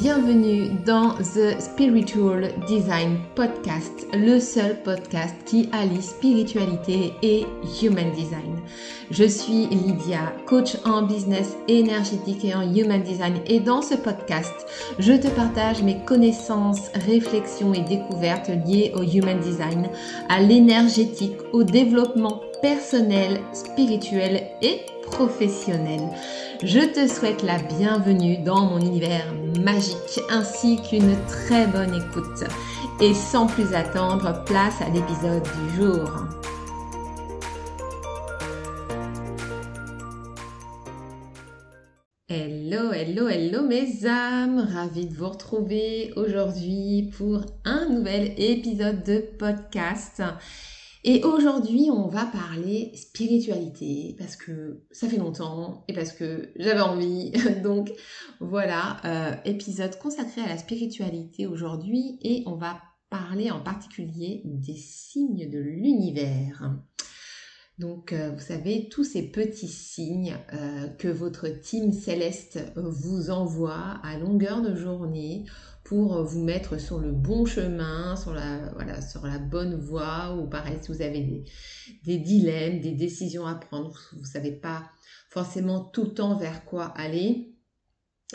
bienvenue dans The Spiritual Design Podcast, le seul podcast qui allie spiritualité et human design. Je suis Lydia, coach en business énergétique et en human design et dans ce podcast, je te partage mes connaissances, réflexions et découvertes liées au human design, à l'énergétique, au développement personnel, spirituel et professionnel. Je te souhaite la bienvenue dans mon univers magique ainsi qu'une très bonne écoute. Et sans plus attendre, place à l'épisode du jour. Hello, hello, hello mes âmes, ravie de vous retrouver aujourd'hui pour un nouvel épisode de podcast. Et aujourd'hui, on va parler spiritualité parce que ça fait longtemps et parce que j'avais envie. Donc voilà, euh, épisode consacré à la spiritualité aujourd'hui et on va parler en particulier des signes de l'univers. Donc, euh, vous savez, tous ces petits signes euh, que votre team céleste vous envoie à longueur de journée pour vous mettre sur le bon chemin, sur la, voilà, sur la bonne voie, ou pareil, si vous avez des, dilemmes, des décisions à prendre, vous ne savez pas forcément tout le temps vers quoi aller,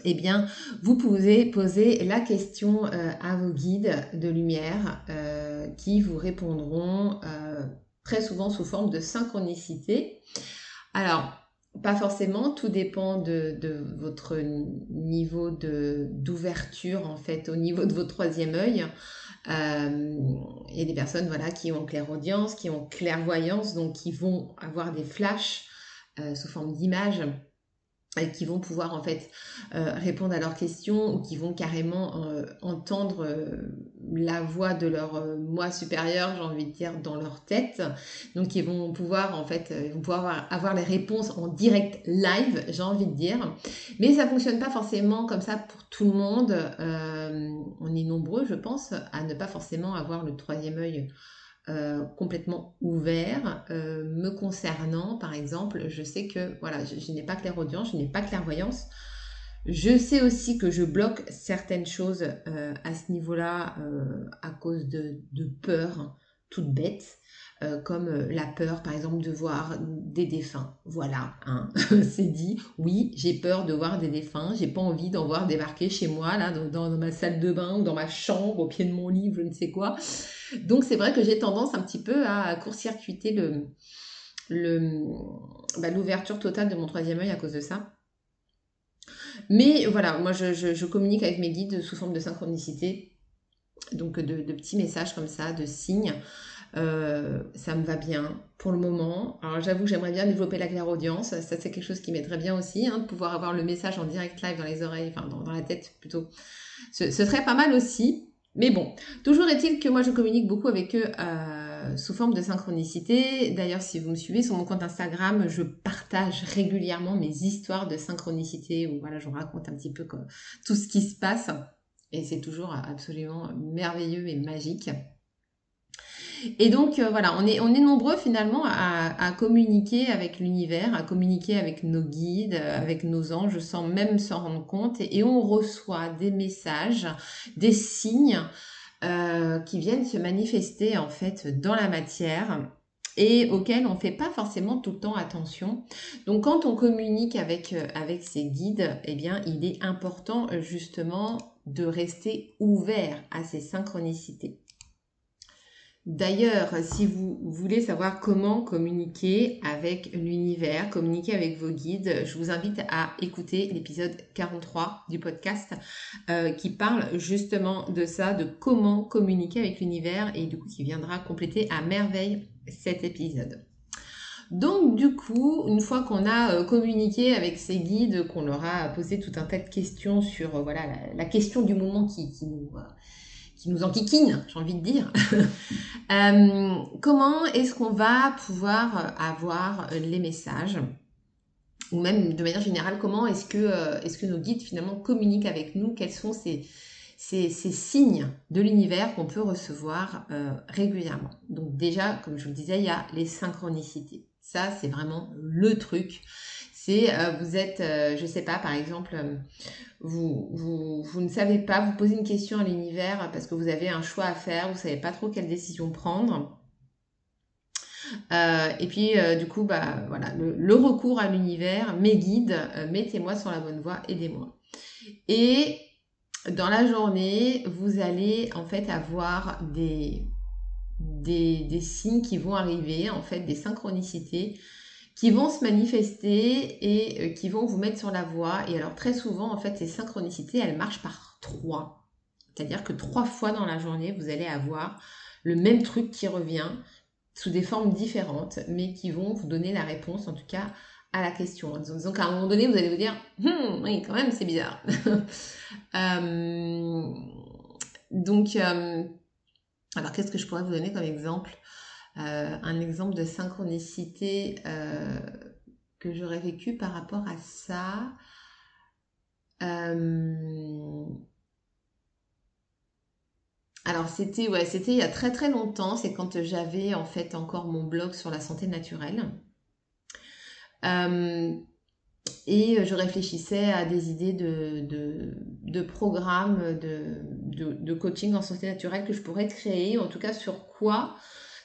eh bien, vous pouvez poser la question euh, à vos guides de lumière euh, qui vous répondront euh, très souvent sous forme de synchronicité. Alors, pas forcément, tout dépend de, votre niveau d'ouverture en fait, au niveau de votre troisième œil. Euh, il y a des personnes voilà, qui ont clairaudience, qui ont clairvoyance, donc qui vont avoir des flashs euh, sous forme d'images qui vont pouvoir en fait euh, répondre à leurs questions ou qui vont carrément euh, entendre euh, la voix de leur moi supérieur, j'ai envie de dire, dans leur tête. Donc ils vont pouvoir en fait, pouvoir avoir, les réponses en direct live, j'ai envie de dire. Mais ça fonctionne pas forcément comme ça pour tout le monde. on est nombreux, je pense, à ne pas forcément avoir le troisième œil euh, complètement ouvert. Euh, me concernant, par exemple, je sais que voilà, je, n'ai pas clairaudience, je n'ai pas clairvoyance. Je sais aussi que je bloque certaines choses euh, à ce niveau-là à cause de, de peur toute bête. Euh, comme euh, la peur, par exemple, de voir des défunts. Voilà, hein. c'est dit. Oui, j'ai peur de voir des défunts. J'ai pas envie d'en voir débarquer chez moi, là, dans, ma salle de bain ou dans ma chambre, au pied de mon livre, je ne sais quoi. Donc, c'est vrai que j'ai tendance un petit peu à court-circuiter le, bah, l'ouverture totale de mon troisième œil à cause de ça. Mais voilà, moi je, communique avec mes guides sous forme de synchronicité, donc de petits messages comme ça, de signes. Euh, ça me va bien pour le moment. Alors j'avoue que j'aimerais bien développer la claire-audience. Ça, c'est quelque chose qui m'aiderait bien aussi, hein, de pouvoir avoir le message en direct live dans les oreilles, enfin dans, la tête plutôt. Ce, serait pas mal aussi. Mais bon, toujours est-il que moi je communique beaucoup avec eux euh, sous forme de synchronicité. D'ailleurs, si vous me suivez sur mon compte Instagram, je partage régulièrement mes histoires de synchronicité où voilà, je raconte un petit peu tout ce qui se passe. Et c'est toujours absolument merveilleux et magique. Et donc euh, voilà, on est, nombreux finalement à, communiquer avec l'univers, à communiquer avec nos guides, euh, avec nos anges, sans même s'en rendre compte. Et, on reçoit des messages, des signes euh, qui viennent se manifester en fait dans la matière et auxquels on ne fait pas forcément tout le temps attention. Donc quand on communique avec, avec ces guides, eh bien il est important justement de rester ouvert à ces synchronicités. D'ailleurs, si vous voulez savoir comment communiquer avec l'univers, communiquer avec vos guides, je vous invite à écouter l'épisode 43 du podcast euh, qui parle justement de ça, de comment communiquer avec l'univers et du coup qui viendra compléter à merveille cet épisode. Donc du coup, une fois qu'on a euh, communiqué avec ces guides, qu'on leur a posé tout un tas de questions sur euh, voilà la, question du moment qui, nous qui nous enquiquine, j'ai envie de dire. Euh, comment est-ce qu'on va pouvoir avoir les messages? Ou même de manière générale, comment est-ce que, euh, est que nos guides finalement communiquent avec nous? Quels sont ces, ces, signes de l'univers qu'on peut recevoir euh, régulièrement? Donc déjà, comme je vous le disais, il y a les synchronicités. Ça, c'est vraiment le truc C'est vous êtes, je sais pas, par exemple, vous, vous, vous, ne savez pas, vous posez une question à l'univers parce que vous avez un choix à faire, vous savez pas trop quelle décision prendre. Euh, et puis, euh, du coup, bah, voilà, le, recours à l'univers, mes guides, euh, mettez-moi sur la bonne voie, aidez-moi. Et dans la journée, vous allez en fait avoir des, des, des, signes qui vont arriver, en fait, des synchronicités qui vont se manifester et qui vont vous mettre sur la voie. Et alors, très souvent, en fait, ces synchronicités, elles marchent par trois. C'est-à-dire que trois fois dans la journée, vous allez avoir le même truc qui revient sous des formes différentes, mais qui vont vous donner la réponse, en tout cas, à la question. Disons qu'à un moment donné, vous allez vous dire, hum, oui, quand même, c'est bizarre. Euh, donc, euh, alors qu'est-ce que je pourrais vous donner comme exemple? euh, Un exemple de synchronicité que j'aurais vécu par rapport à ça. Alors c'était ouais, c'était il y a très très longtemps, c'est quand j'avais en fait encore mon blog sur la santé naturelle. Euh, et je réfléchissais à des idées de, programmes de, coaching en santé naturelle que je pourrais créer, en tout cas sur quoi,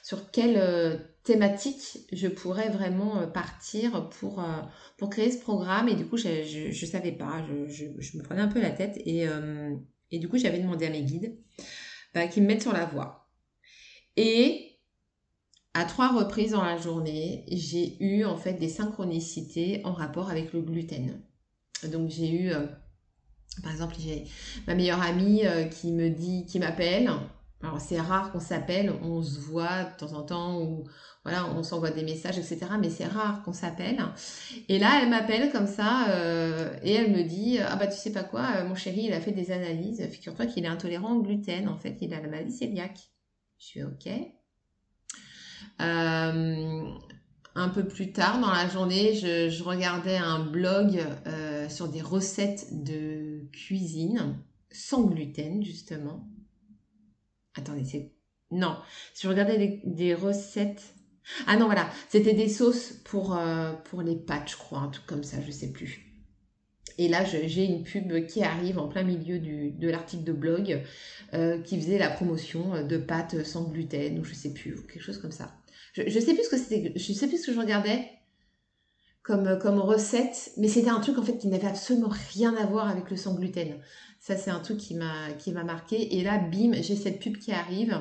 sur quelle euh, thématique je pourrais vraiment euh, partir pour, pour créer ce programme. Et du coup, je ne savais pas, je, me prenais un peu la tête et, du coup, j'avais demandé à mes guides bah, qui me mettent sur la voie. Et à trois reprises dans la journée, j'ai eu en fait des synchronicités en rapport avec le gluten. Donc j'ai eu, euh, par exemple, j'ai ma meilleure amie euh, qui me dit, qui m'appelle. Alors c'est rare qu'on s'appelle, on se voit de temps en temps ou voilà, on s'envoie des messages, etc. Mais c'est rare qu'on s'appelle. Et là, elle m'appelle comme ça euh, et elle me dit ah bah tu sais pas quoi, euh, mon chéri il a fait des analyses. Figure-toi qu'il est intolérant au gluten. En fait, il a la maladie cœliaque. Je suis ok. Euh, un peu plus tard dans la journée, je, regardais un blog sur des recettes de cuisine sans gluten justement. Attendez, c'est non. Si je regardais des recettes ah non, voilà, c'était des sauces pour, euh, pour les pâtes, je crois, un truc comme ça, je sais plus. Et là, j'ai une pub qui arrive en plein milieu de l'article de blog euh, qui faisait la promotion de pâtes sans gluten ou je sais plus, ou quelque chose comme ça. Je, je sais plus ce que c'était, je sais plus ce que je regardais comme, comme recette, mais c'était un truc en fait qui n'avait absolument rien à voir avec le sans gluten. Ça, c'est un truc qui m'a marqué. Et là, bim, j'ai cette pub qui arrive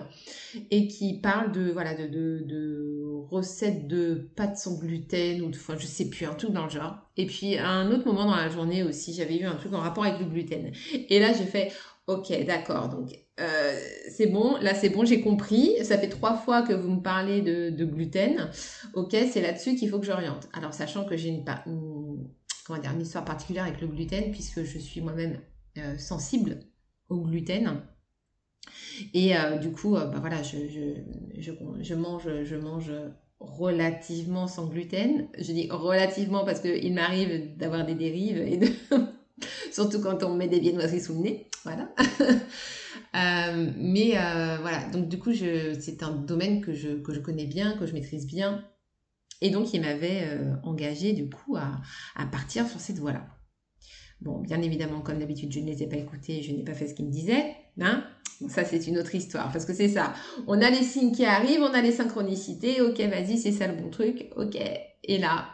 et qui parle de voilà de, de, recettes de pâtes sans gluten ou de enfin, je sais plus un truc dans le genre. Et puis à un autre moment dans la journée aussi, j'avais eu un truc en rapport avec le gluten. Et là, j'ai fait ok, d'accord. Donc euh, c'est bon, là c'est bon, j'ai compris. Ça fait trois fois que vous me parlez de, de gluten. Ok, c'est là-dessus qu'il faut que j'oriente. Alors sachant que j'ai une, comment dire, une histoire particulière avec le gluten puisque je suis moi-même euh, sensible au gluten. Et euh, du coup, euh, bah voilà, je, mange, relativement sans gluten. Je dis relativement parce qu'il m'arrive d'avoir des dérives et surtout quand on me met des viennoiseries sous le nez. Voilà. mais voilà, donc du coup, c'est un domaine que je, connais bien, que je maîtrise bien. Et donc, il m'avait engagé du coup à, à partir sur cette voie-là. Bon, bien évidemment, comme d'habitude, je ne les ai pas écoutés, je n'ai pas fait ce qu'ils me disaient. Hein ça, c'est une autre histoire, parce que c'est ça. On a les signes qui arrivent, on a les synchronicités, ok, vas-y, c'est ça le bon truc, ok. Et là,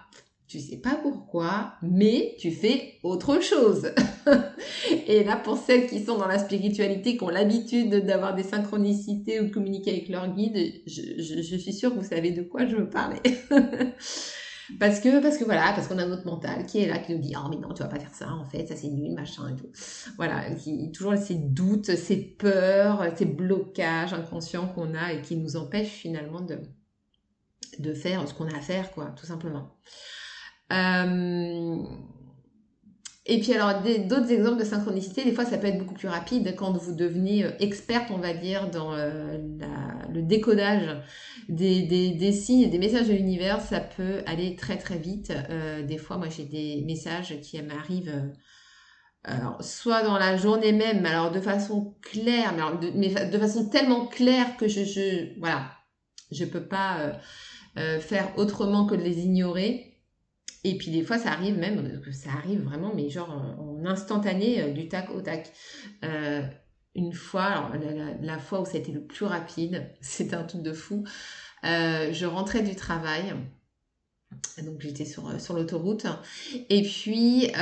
tu sais pas pourquoi, mais tu fais autre chose. et là, pour celles qui sont dans la spiritualité, qui ont l'habitude d'avoir des synchronicités ou de communiquer avec leur guide, je, je suis sûre que vous savez de quoi je veux parler. Parce que, parce que voilà, parce qu'on a notre mental qui est là, qui nous dit, oh mais non, tu vas pas faire ça, en fait, ça c'est nul, machin et tout. Voilà, qui, toujours ces doutes, ces peurs, ces blocages inconscients qu'on a et qui nous empêchent finalement de, de faire ce qu'on a à faire, quoi, tout simplement. Euh, et puis alors d'autres exemples de synchronicité, des fois ça peut être beaucoup plus rapide quand vous devenez euh, experte, on va dire, dans euh, le décodage des, signes, des messages de l'univers, ça peut aller très très vite. Euh, des fois, moi j'ai des messages qui m'arrivent soit dans la journée même, alors de façon claire, mais, de, façon tellement claire que je, je voilà, je peux pas faire autrement que de les ignorer. Et puis des fois, ça arrive même, ça arrive vraiment, mais genre en instantané, du tac au tac. Une fois, la, fois où ça a été le plus rapide, c'était un truc de fou. je rentrais du travail, donc j'étais sur, sur l'autoroute, et puis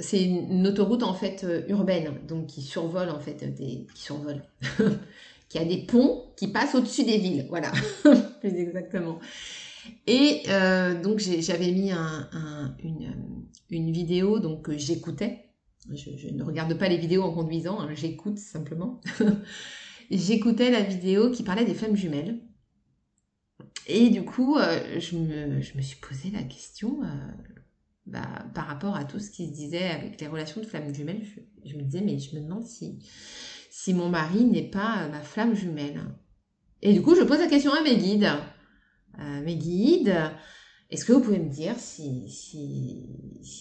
c'est une autoroute en fait euh, urbaine, donc qui survole en fait des, qui survole, qui a des ponts qui passent au-dessus des villes, voilà, plus exactement. Et euh, donc j'avais mis une, vidéo donc que j'écoutais. Je, ne regarde pas les vidéos en conduisant, hein, j'écoute simplement. J'écoutais la vidéo qui parlait des femmes jumelles. Et du coup, euh, je, me, suis posé la question, bah, par rapport à tout ce qui se disait avec les relations de flamme jumelle, je, me disais, mais je me demande si, mon mari n'est pas ma flamme jumelle. Et du coup, je pose la question à mes guides. Euh, mes guides, est-ce que vous pouvez me dire si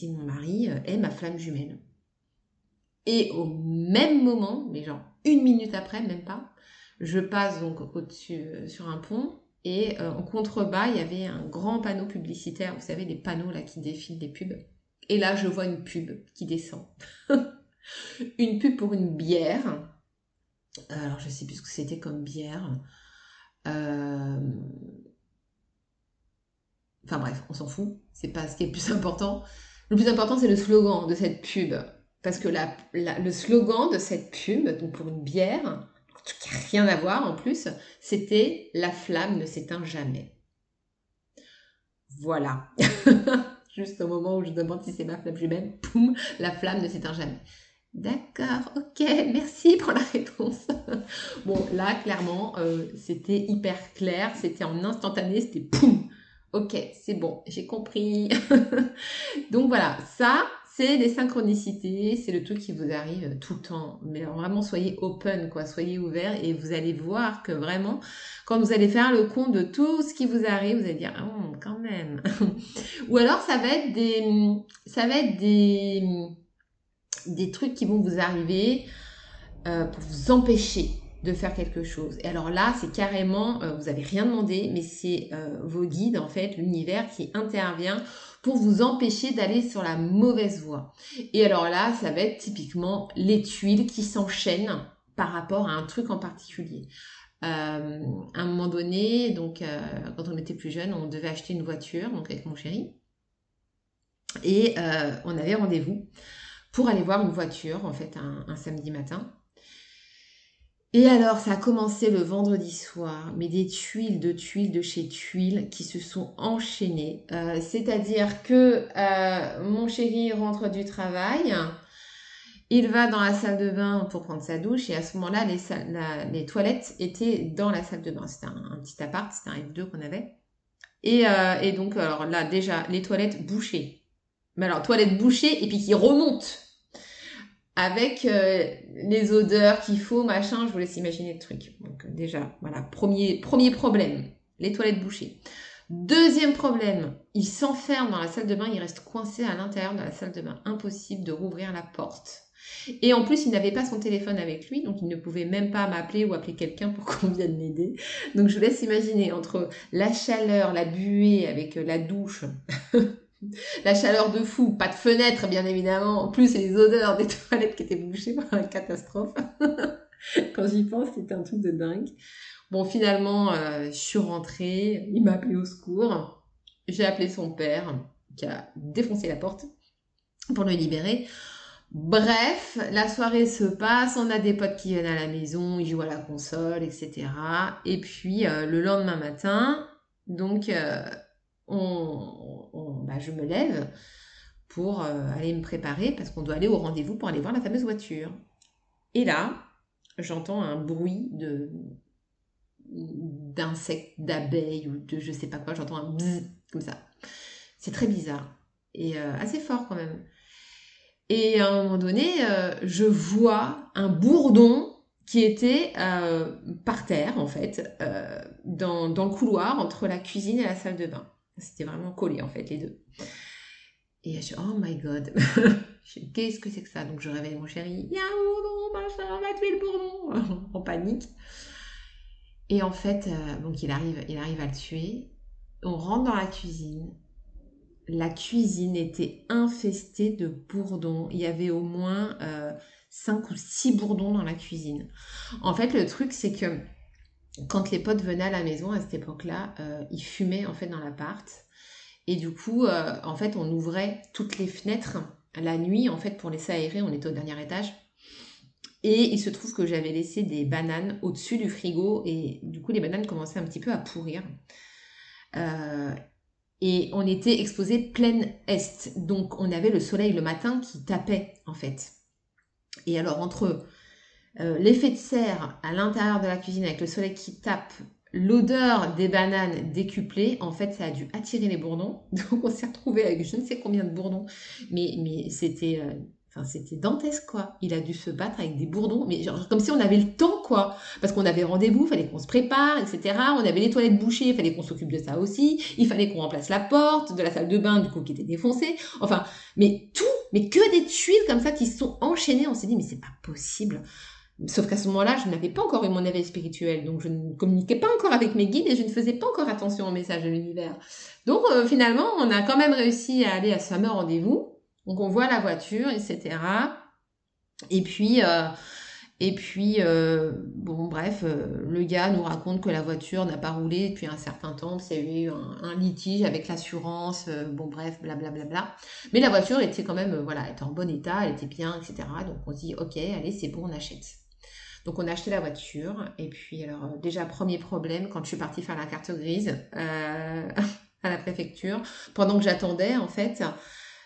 mon mari est ma flamme jumelle? Et au même moment, mais genre une minute après, même pas, je passe donc au-dessus euh, sur un pont et euh, en contrebas, il y avait un grand panneau publicitaire, vous savez, des panneaux là qui défilent des pubs. Et là, je vois une pub qui descend. une pub pour une bière. Alors, je sais plus ce que c'était comme bière. Euh, enfin bref, on s'en fout. C'est pas ce qui est le plus important. Le plus important, c'est le slogan de cette pub. Parce que le slogan de cette pub, donc pour une bière, qui n'a rien à voir en plus, c'était La flamme ne s'éteint jamais. Voilà. Juste au moment où je demande si c'est ma flamme jumelle, poum, la flamme ne s'éteint jamais. D'accord, ok, merci pour la réponse. bon, là, clairement, euh, c'était hyper clair, c'était en instantané, c'était poum. Ok, c'est bon, j'ai compris. Donc voilà, ça, c'est des synchronicités, c'est le truc qui vous arrive tout le temps. Mais vraiment, soyez open, quoi, soyez ouvert et vous allez voir que vraiment, quand vous allez faire le compte de tout ce qui vous arrive, vous allez dire, oh, quand même. Ou alors, ça va être des, ça va être des, des trucs qui vont vous arriver euh, pour vous empêcher de faire quelque chose. Et alors là, c'est carrément, euh, vous n'avez rien demandé, mais c'est euh, vos guides, en fait, l'univers qui intervient pour vous empêcher d'aller sur la mauvaise voie. Et alors là, ça va être typiquement les tuiles qui s'enchaînent par rapport à un truc en particulier. Euh, à un moment donné, donc euh, quand on était plus jeune, on devait acheter une voiture, donc avec mon chéri, et euh, on avait rendez-vous pour aller voir une voiture en fait un samedi matin. Et alors, ça a commencé le vendredi soir, mais des tuiles de tuiles de chez Tuiles qui se sont enchaînées. Euh, c'est-à-dire que euh, mon chéri rentre du travail, il va dans la salle de bain pour prendre sa douche, et à ce moment-là, les, toilettes étaient dans la salle de bain. C'était un, petit appart, c'était un F2 qu'on avait. Et, euh, et donc, alors là, déjà, les toilettes bouchées. Mais alors, toilettes bouchées, et puis qui remontent avec euh, les odeurs qu'il faut, machin, je vous laisse imaginer le truc. Donc déjà, voilà, premier, premier problème, les toilettes bouchées. Deuxième problème, il s'enferme dans la salle de bain, il reste coincé à l'intérieur de la salle de bain. Impossible de rouvrir la porte. Et en plus, il n'avait pas son téléphone avec lui, donc il ne pouvait même pas m'appeler ou appeler quelqu'un pour qu'on vienne m'aider. Donc je vous laisse imaginer entre la chaleur, la buée avec euh, la douche, la chaleur de fou, pas de fenêtre bien évidemment, en plus les odeurs des toilettes qui étaient bouchées par la catastrophe. Quand j'y pense, c'était un truc de dingue. Bon, finalement, euh, je suis rentrée, il m'a appelé au secours. J'ai appelé son père, qui a défoncé la porte pour le libérer. Bref, la soirée se passe, on a des potes qui viennent à la maison, ils jouent à la console, etc. Et puis, euh, le lendemain matin, donc... Euh, on, bah, je me lève pour euh, aller me préparer parce qu'on doit aller au rendez-vous pour aller voir la fameuse voiture. Et là, j'entends un bruit de d'insectes, d'abeilles ou de je sais pas quoi, j'entends un bzzz comme ça. C'est très bizarre et euh, assez fort quand même. Et à un moment donné, euh, je vois un bourdon qui était par terre en fait, dans le couloir entre la cuisine et la salle de bain. C'était vraiment collé en fait, les deux. Et je oh my god, qu'est-ce que c'est que ça? Donc je réveille mon chéri, il y a un bourdon, machin, on va tuer le bourdon, en panique. Et en fait, euh, donc il arrive, il arrive à le tuer. on rentre dans la cuisine. La cuisine était infestée de bourdons. Il y avait au moins euh, 5 ou 6 bourdons dans la cuisine. En fait, le truc, c'est que quand les potes venaient à la maison à cette époque-là, euh, ils fumaient en fait dans l'appart. Et du coup, euh, en fait, on ouvrait toutes les fenêtres la nuit, en fait, pour laisser aérer. On était au dernier étage. Et il se trouve que j'avais laissé des bananes au-dessus du frigo et du coup les bananes commençaient un petit peu à pourrir. Euh, et on était exposé pleine est, donc on avait le soleil le matin qui tapait en fait. Et alors entre euh, l'effet de serre à l'intérieur de la cuisine avec le soleil qui tape, l'odeur des bananes décuplées, en fait ça a dû attirer les bourdons. Donc on s'est retrouvé avec je ne sais combien de bourdons, mais, mais c'était... Euh, Enfin, c'était dantesque, quoi. Il a dû se battre avec des bourdons, mais comme si on avait le temps, quoi. Parce qu'on avait rendez-vous, fallait qu'on se prépare, etc. On avait les toilettes bouchées, fallait qu'on s'occupe de ça aussi. Il fallait qu'on remplace la porte de la salle de bain, du coup, qui était défoncée. Enfin, mais tout, mais que des tuiles comme ça qui se sont enchaînées. On s'est dit, mais c'est pas possible. Sauf qu'à ce moment-là, je n'avais pas encore eu mon éveil spirituel, donc je ne communiquais pas encore avec mes guides et je ne faisais pas encore attention au message de l'univers. Donc euh, finalement, on a quand même réussi à aller à ce fameux rendez-vous. Donc on voit la voiture, etc. Et puis, euh, et puis euh, bon, bref, le gars nous raconte que la voiture n'a pas roulé depuis un certain temps, qu'il y avait eu un, litige avec l'assurance, bon, bref, blablabla. Bla, bla, bla. Mais la voiture était quand même, voilà, était en bon état, elle était bien, etc. Donc on se dit, ok, allez, c'est bon, on achète. Donc on a acheté la voiture, et puis alors déjà, premier problème, quand je suis partie faire la carte grise à la préfecture, pendant que j'attendais, en fait,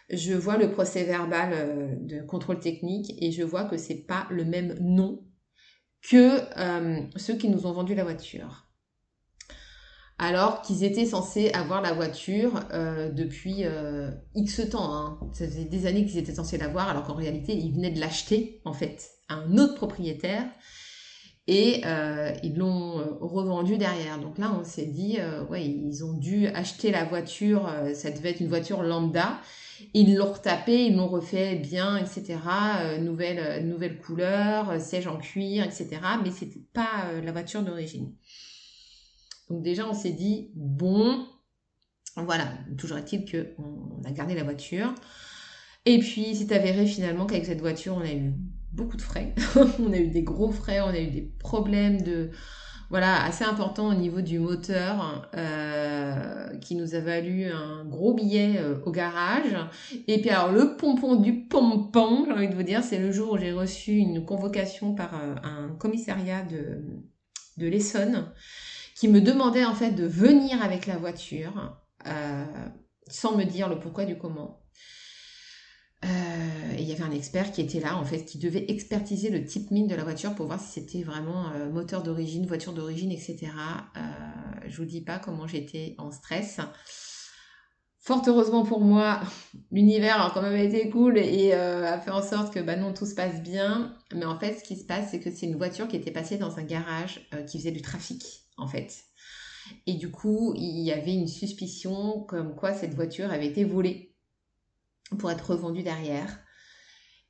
je vois le procès verbal euh, de contrôle technique et je vois que c'est pas le même nom que euh, ceux qui nous ont vendu la voiture. Alors qu'ils étaient censés avoir la voiture euh, depuis X temps. Hein. Ça faisait des années qu'ils étaient censés l'avoir, alors qu'en réalité, ils venaient de l'acheter, en fait, un autre propriétaire. Et ils l'ont revendu derrière. Donc là, on s'est dit, ouais, ils ont dû acheter la voiture, ça devait être une voiture lambda, ils l'ont retapé, ils l'ont refait bien, etc. Euh, nouvelle, euh, nouvelle couleur, euh, siège en cuir, etc. Mais c'était pas la voiture d'origine. Donc déjà, on s'est dit, bon, voilà, toujours est-il qu'on a gardé la voiture. Et puis, c'est avéré finalement qu'avec cette voiture, on a eu beaucoup de frais. on a eu des gros frais, on a eu des problèmes de voilà, assez important au niveau du moteur euh, qui nous a valu un gros billet euh, au garage. Et puis alors le pompon du pompon, j'ai envie de vous dire, c'est le jour où j'ai reçu une convocation par euh, un commissariat de, de l'Essonne qui me demandait en fait de venir avec la voiture sans me dire le pourquoi du comment. Euh, il y avait un expert qui était là, en fait, qui devait expertiser le type mine de la voiture pour voir si c'était vraiment euh, moteur d'origine, voiture d'origine, etc. Euh, je vous dis pas comment j'étais en stress. Fort heureusement pour moi, l'univers a quand même été cool et a fait en sorte que bah non, tout se passe bien. Mais en fait, ce qui se passe, c'est que c'est une voiture qui était passée dans un garage qui faisait du trafic, en fait. Et du coup, il y avait une suspicion comme quoi cette voiture avait été volée pour être revendue derrière.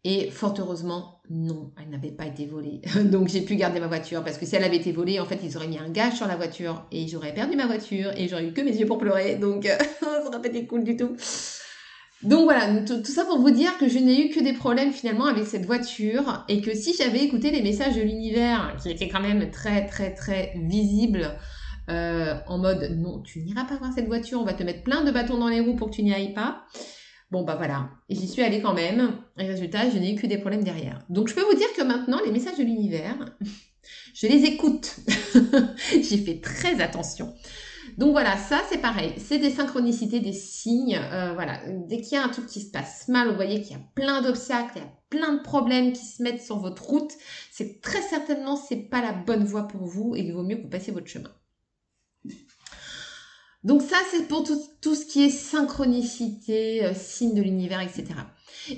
Et fort heureusement, non, elle n'avait pas été volée. Donc j'ai pu garder ma voiture parce que si elle avait été volée, en fait, ils auraient mis un gage sur la voiture et j'aurais perdu ma voiture et j'aurais eu que mes yeux pour pleurer. Donc ça n'aurait pas été cool du tout. Donc voilà, tout, ça pour vous dire que je n'ai eu que des problèmes finalement avec cette voiture et que si j'avais écouté les messages de l'univers qui étaient quand même très très très visibles euh, en mode non, tu n'iras pas voir cette voiture, on va te mettre plein de bâtons dans les roues pour que tu n'y ailles pas. Bon, bah voilà, j'y suis allée quand même. Et résultat, je n'ai eu que des problèmes derrière. Donc, je peux vous dire que maintenant, les messages de l'univers, je les écoute. J'y fais très attention. Donc voilà, ça c'est pareil, c'est des synchronicités, des signes. Euh, voilà, dès qu'il y a un truc qui se passe mal, vous voyez qu'il y a plein d'obstacles, il y a plein de problèmes qui se mettent sur votre route, c'est très certainement c'est pas la bonne voie pour vous et il vaut mieux que vous passiez votre chemin. Donc ça, c'est pour tout, ce qui est synchronicité, euh, signe de l'univers, etc.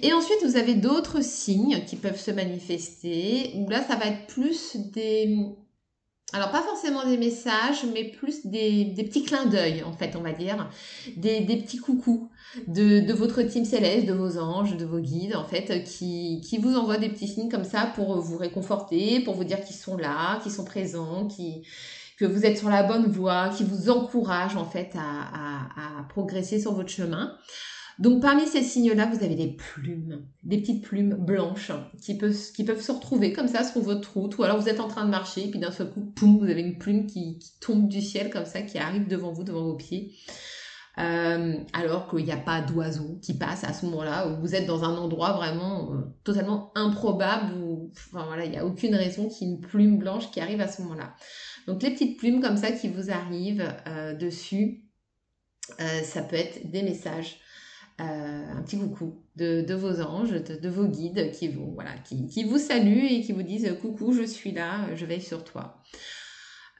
Et ensuite, vous avez d'autres signes qui peuvent se manifester, où là, ça va être plus des... Alors, pas forcément des messages, mais plus des, petits clins d'œil, en fait, on va dire. Des, petits coucous de, votre team céleste, de vos anges, de vos guides, en fait, qui, qui vous envoient des petits signes comme ça pour vous réconforter, pour vous dire qu'ils sont là, qu'ils sont présents, qui que vous êtes sur la bonne voie, qui vous encourage en fait à, progresser sur votre chemin. Donc parmi ces signes-là, vous avez des plumes, des petites plumes blanches qui peuvent, qui peuvent se retrouver comme ça sur votre route, ou alors vous êtes en train de marcher, puis d'un seul coup, poum, vous avez une plume qui, qui tombe du ciel comme ça, qui arrive devant vous, devant vos pieds. Euh, alors qu'il n'y a pas d'oiseaux qui passent à ce moment-là, où vous êtes dans un endroit vraiment euh, totalement improbable, où enfin, voilà, il n'y a aucune raison qu'il y ait une plume blanche qui arrive à ce moment-là. Donc les petites plumes comme ça qui vous arrivent euh, dessus, ça peut être des messages. un petit coucou de, vos anges, de, vos guides qui vous, voilà, qui, qui, vous saluent et qui vous disent coucou, je suis là, je veille sur toi.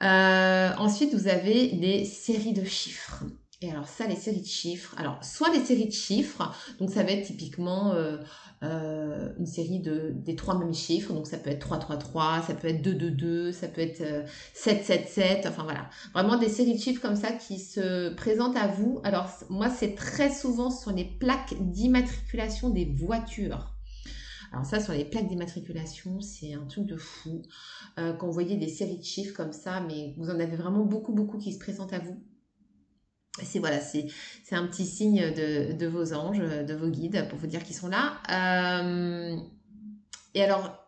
ensuite, vous avez les séries de chiffres. Et alors ça, les séries de chiffres. Alors, soit les séries de chiffres, donc ça va être typiquement euh, euh, une série de des trois mêmes chiffres. Donc ça peut être 333, ça peut être 222, ça peut être 777. Euh, enfin voilà, vraiment des séries de chiffres comme ça qui se présentent à vous. Alors moi, c'est très souvent sur les plaques d'immatriculation des voitures. Alors ça, sur les plaques d'immatriculation, c'est un truc de fou. quand vous voyez des séries de chiffres comme ça, mais vous en avez vraiment beaucoup, beaucoup qui se présentent à vous c'est un petit signe de, vos anges, de vos guides pour vous dire qu'ils sont là. Euh, et alors,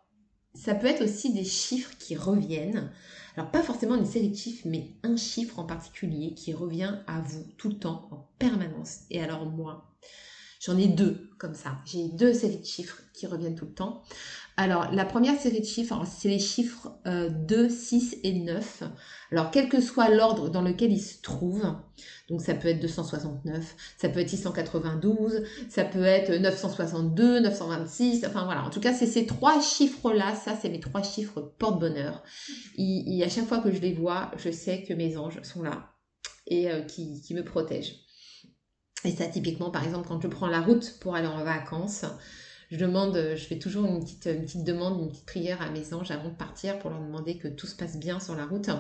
ça peut être aussi des chiffres qui reviennent. Alors pas forcément une série de chiffres, mais un chiffre en particulier qui revient à vous tout le temps, en permanence. Et alors moi, j'en ai deux comme ça. J'ai deux séries de chiffres qui reviennent tout le temps. Alors, la première série de chiffres, c'est les chiffres 2, euh, 6 et 9. Alors, quel que soit l'ordre dans lequel ils se trouvent, donc ça peut être 269, ça peut être 692, ça peut être 962, 926, enfin voilà. En tout cas, c'est ces trois chiffres-là, ça, c'est mes trois chiffres porte-bonheur. Et, à chaque fois que je les vois, je sais que mes anges sont là et euh, qui, qui me protègent. Et ça, typiquement, par exemple, quand je prends la route pour aller en vacances, je demande, je fais toujours une petite, demande, une petite prière à mes anges avant de partir pour leur demander que tout se passe bien sur la route.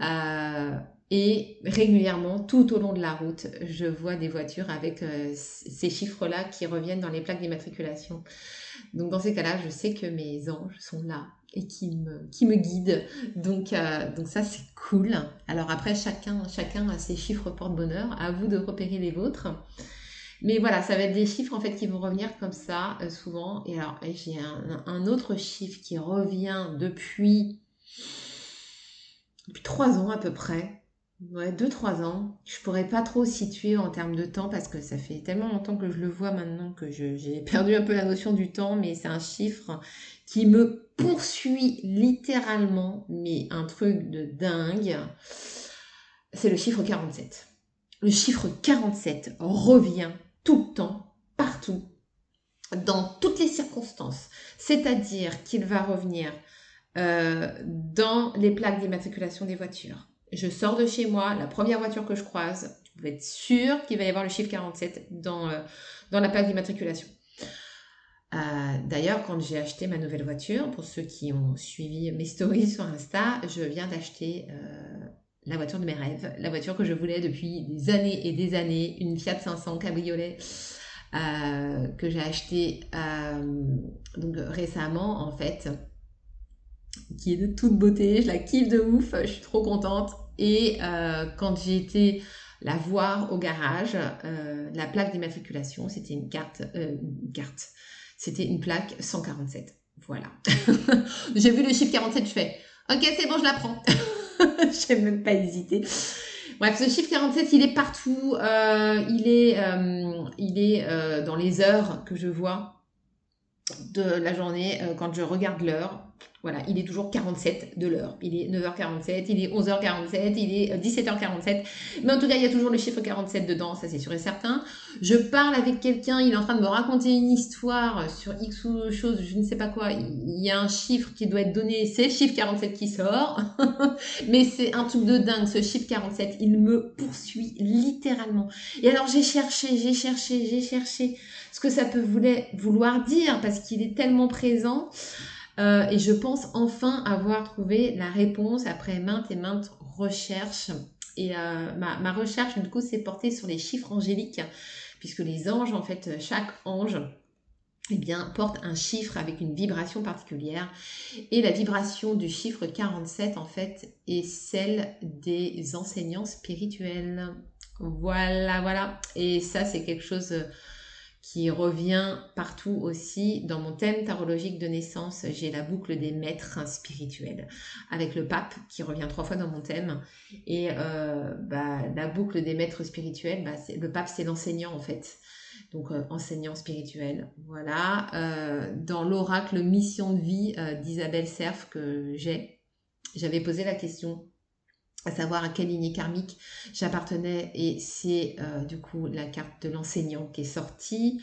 Euh, et régulièrement, tout au long de la route, je vois des voitures avec euh, ces chiffres-là qui reviennent dans les plaques d'immatriculation. Donc dans ces cas-là, je sais que mes anges sont là et qui me, guident. Donc, euh, donc ça, c'est cool. Alors après, chacun, chacun a ses chiffres porte-bonheur. À vous de repérer les vôtres. Mais voilà, ça va être des chiffres en fait qui vont revenir comme ça euh, souvent. Et alors j'ai un, autre chiffre qui revient depuis depuis trois ans à peu près. Ouais, deux trois ans. Je pourrais pas trop situer en termes de temps parce que ça fait tellement longtemps que je le vois maintenant que j'ai perdu un peu la notion du temps. Mais c'est un chiffre qui me poursuit littéralement, mais un truc de dingue. C'est le chiffre 47. Le chiffre 47 revient tout le temps, partout, dans toutes les circonstances. C'est-à-dire qu'il va revenir euh, dans les plaques d'immatriculation des voitures. Je sors de chez moi, la première voiture que je croise, vous pouvez être sûr qu'il va y avoir le chiffre 47 dans, euh, dans la plaque d'immatriculation. Euh, d'ailleurs, quand j'ai acheté ma nouvelle voiture, pour ceux qui ont suivi mes stories sur Insta, je viens d'acheter la voiture de mes rêves, la voiture que je voulais depuis des années et des années, une Fiat 500 cabriolet euh, que j'ai acheté euh, donc récemment en fait, qui est de toute beauté, je la kiffe de ouf, je suis trop contente. Et euh, quand j'ai été la voir au garage, la plaque d'immatriculation, c'était une carte, c'était une plaque 147. Voilà. j'ai vu le chiffre 47, je fais, ok c'est bon, je la prends. J'ai même pas hésité. Bref, ce chiffre 47, il est partout. Euh, il est, euh, il est euh, dans les heures que je vois de la journée quand je regarde l'heure. Voilà, il est toujours 47 de l'heure. Il est 9h47, il est 11h47, il est 17h47. Mais en tout cas, il y a toujours le chiffre 47 dedans, ça c'est sûr et certain. Je parle avec quelqu'un, il est en train de me raconter une histoire sur X ou chose, je ne sais pas quoi. Il y a un chiffre qui doit être donné, c'est le chiffre 47 qui sort. Mais c'est un truc de dingue, ce chiffre 47, il me poursuit littéralement. Et alors j'ai cherché, j'ai cherché, j'ai cherché ce que ça peut vouloir dire parce qu'il est tellement présent. Euh, et je pense enfin avoir trouvé la réponse après maintes et maintes recherches. Et euh, ma, recherche, du coup, s'est portée sur les chiffres angéliques, puisque les anges, en fait, chaque ange eh bien, porte un chiffre avec une vibration particulière. Et la vibration du chiffre 47, en fait, est celle des enseignants spirituels. Voilà, voilà. Et ça, c'est quelque chose euh, revient partout aussi. Dans mon thème tarologique de naissance, j'ai la boucle des maîtres spirituels, avec le pape qui revient trois fois dans mon thème. Et euh, bah, la boucle des maîtres spirituels, bah, le pape, c'est l'enseignant, en fait donc euh, enseignant spirituel. Voilà. Euh, dans l'oracle Mission de vie d'Isabelle Cerf que j'ai, j'avais posé la question à savoir à quelle lignée karmique j'appartenais et c'est du coup la carte de l'enseignant qui est sortie.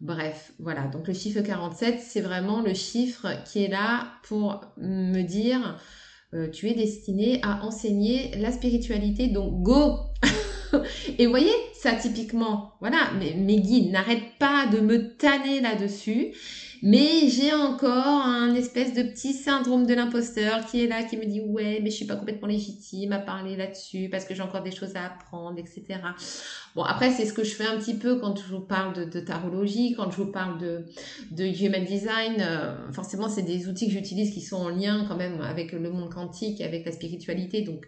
Bref, voilà. Donc le chiffre 47, c'est vraiment le chiffre qui est là pour me dire tu es destiné à enseigner la spiritualité, donc go Et voyez, ça typiquement, voilà, mes, mes guides n'arrêtent pas de me tanner là-dessus. Mais j'ai encore un espèce de petit syndrome de l'imposteur qui est là, qui me dit ouais, mais je suis pas complètement légitime à parler là-dessus parce que j'ai encore des choses à apprendre, etc. Bon, après, c'est ce que je fais un petit peu quand je vous parle de, tarologie, quand je vous parle de, de human design. Euh, forcément, c'est des outils que j'utilise qui sont en lien quand même avec le monde quantique, avec la spiritualité. Donc,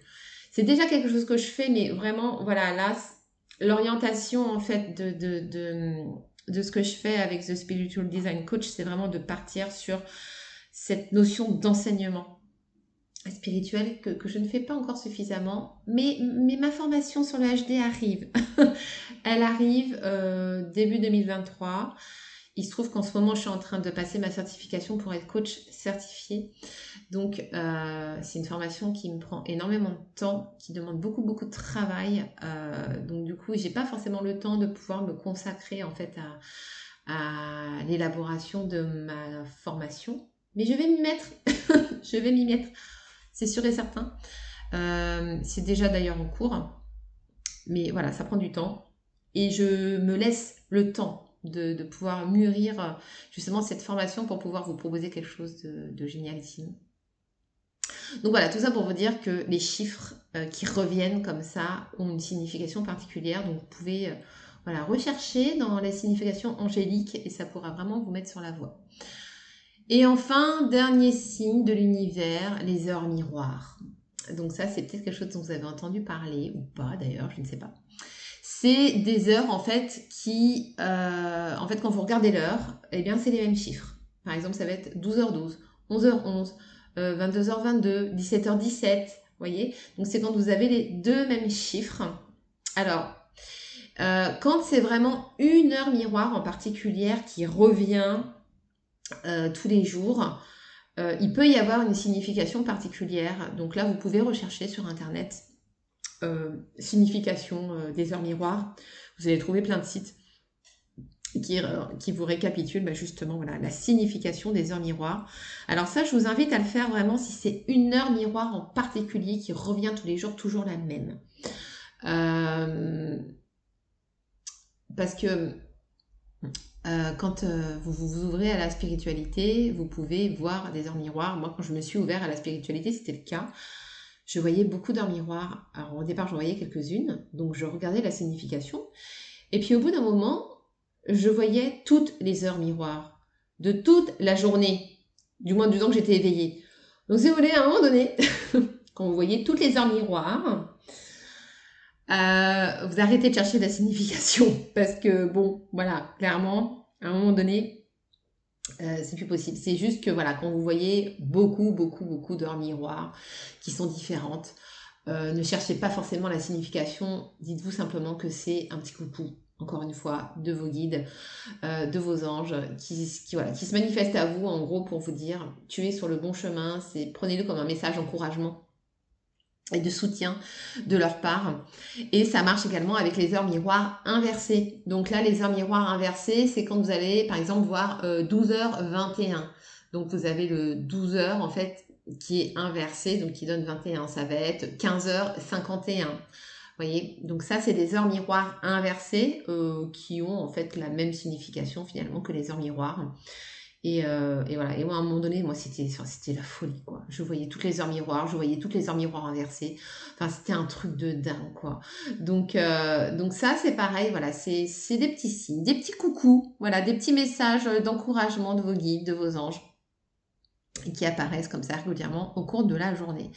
c'est déjà quelque chose que je fais, mais vraiment, voilà, là, l'orientation en fait de, de, de, ce que je fais avec The Spiritual Design Coach, c'est vraiment de partir sur cette notion d'enseignement spirituel que, que, je ne fais pas encore suffisamment, mais, mais ma formation sur le HD arrive. Elle arrive euh, début 2023. Il se trouve qu'en ce moment, je suis en train de passer ma certification pour être coach certifié. Donc, euh, c'est une formation qui me prend énormément de temps, qui demande beaucoup, beaucoup de travail. Euh, donc, du coup, j'ai pas forcément le temps de pouvoir me consacrer en fait à, l'élaboration de ma formation. Mais je vais m'y mettre. je vais m'y mettre. C'est sûr et certain. Euh, c'est déjà d'ailleurs en cours. Mais voilà, ça prend du temps. Et je me laisse le temps de, pouvoir mûrir euh, justement cette formation pour pouvoir vous proposer quelque chose de, de génialissime. Donc voilà, tout ça pour vous dire que les chiffres euh, qui reviennent comme ça ont une signification particulière. Donc vous pouvez euh, rechercher dans les significations angéliques et ça pourra vraiment vous mettre sur la voie. Et enfin, dernier signe de l'univers, les heures miroirs. Donc ça, c'est peut-être quelque chose dont vous avez entendu parler ou pas d'ailleurs, je ne sais pas c'est des heures en fait qui, euh, en fait, quand vous regardez l'heure, eh bien, c'est les mêmes chiffres. Par exemple, ça va être 12h12, 11h11, 22h22, 17h17, vous voyez? Donc, c'est quand vous avez les deux mêmes chiffres. Alors, euh, quand c'est vraiment une heure miroir en particulier qui revient euh, tous les jours, il peut y avoir une signification particulière. Donc là, vous pouvez rechercher sur Internet euh, signification euh, des heures miroirs. Vous allez trouver plein de sites qui, euh, vous récapitulent bah, justement voilà, la signification des heures miroirs. Alors ça, je vous invite à le faire vraiment si c'est une heure miroir en particulier qui revient tous les jours, toujours la même. parce que quand vous, vous ouvrez à la spiritualité, vous pouvez voir des heures miroirs. Moi, quand je me suis ouvert à la spiritualité, c'était le cas je voyais beaucoup d'heures miroirs. Alors au départ, j'en voyais quelques-unes, donc je regardais la signification. Et puis au bout d'un moment, je voyais toutes les heures miroirs de toute la journée, du moins du temps que j'étais éveillée. Donc si vous à un moment donné, quand vous voyez toutes les heures miroirs, euh, vous arrêtez de chercher la signification parce que bon, voilà, clairement, à un moment donné, euh, c'est plus possible. C'est juste que voilà, quand vous voyez beaucoup, beaucoup, beaucoup d'heures miroirs qui sont différentes, euh, ne cherchez pas forcément la signification. Dites-vous simplement que c'est un petit coucou, encore une fois, de vos guides, euh, de vos anges, qui, se manifestent à vous en gros pour vous dire tu es sur le bon chemin. C'est prenez-le comme un message d'encouragement et de soutien de leur part. Et ça marche également avec les heures miroirs inversées. Donc là, les heures miroirs inversées, c'est quand vous allez, par exemple, voir 12h21. Euh, donc vous avez le 12h, en fait, qui est inversé, donc qui donne 21. Ça va être 15h51. Vous voyez, donc ça, c'est des heures miroirs inversées euh, qui ont en fait la même signification finalement que les heures miroirs. Et, euh, et, voilà. Et moi, à un moment donné, moi, c'était, c'était la folie, quoi. Je voyais toutes les heures miroirs, je voyais toutes les heures miroirs inversées. Enfin, c'était un truc de dingue, quoi. Donc, euh, donc ça, c'est pareil. Voilà, c'est, c'est des petits signes, des petits coucous. Voilà, des petits messages d'encouragement de vos guides, de vos anges qui apparaissent comme ça régulièrement au cours de la journée.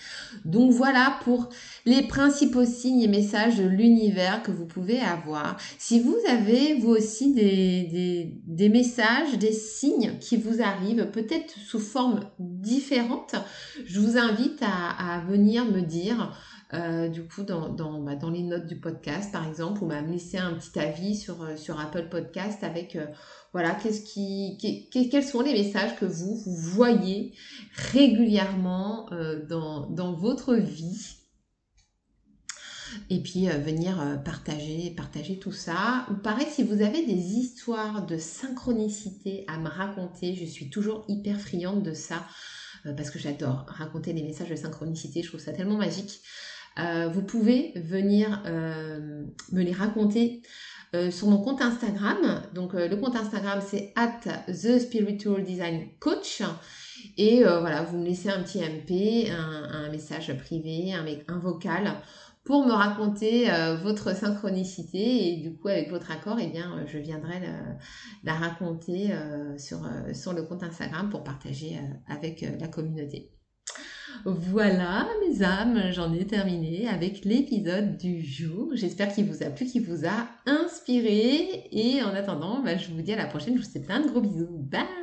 Donc voilà pour les principaux signes et messages de l'univers que vous pouvez avoir. Si vous avez vous aussi des, des, messages, des signes qui vous arrivent, peut-être sous forme différente, je vous invite à, venir me dire euh, du coup dans, dans, bah, dans, les notes du podcast par exemple ou me laisser un petit avis sur, euh, sur Apple Podcast avec euh, voilà, qu'est-ce qui, quels sont les messages que vous, vous voyez régulièrement euh, dans, votre vie et puis venir euh, partager, partager tout ça. Ou pareil, si vous avez des histoires de synchronicité à me raconter, je suis toujours hyper friande de ça parce que j'adore raconter des messages de synchronicité, je trouve ça tellement magique. Vous pouvez venir me les raconter euh, sur mon compte Instagram. Donc euh, le compte Instagram c'est at the spiritual design coach. Et euh, voilà, vous me laissez un petit MP, un, message privé, un, vocal pour me raconter votre synchronicité et du coup avec votre accord, eh bien je viendrai la, raconter sur, sur le compte Instagram pour partager avec la communauté. Voilà, mes âmes, j'en ai terminé avec l'épisode du jour. J'espère qu'il vous a plu, qu'il vous a inspiré. Et en attendant, bah, je vous dis à la prochaine. Je vous fais plein de gros bisous. Bye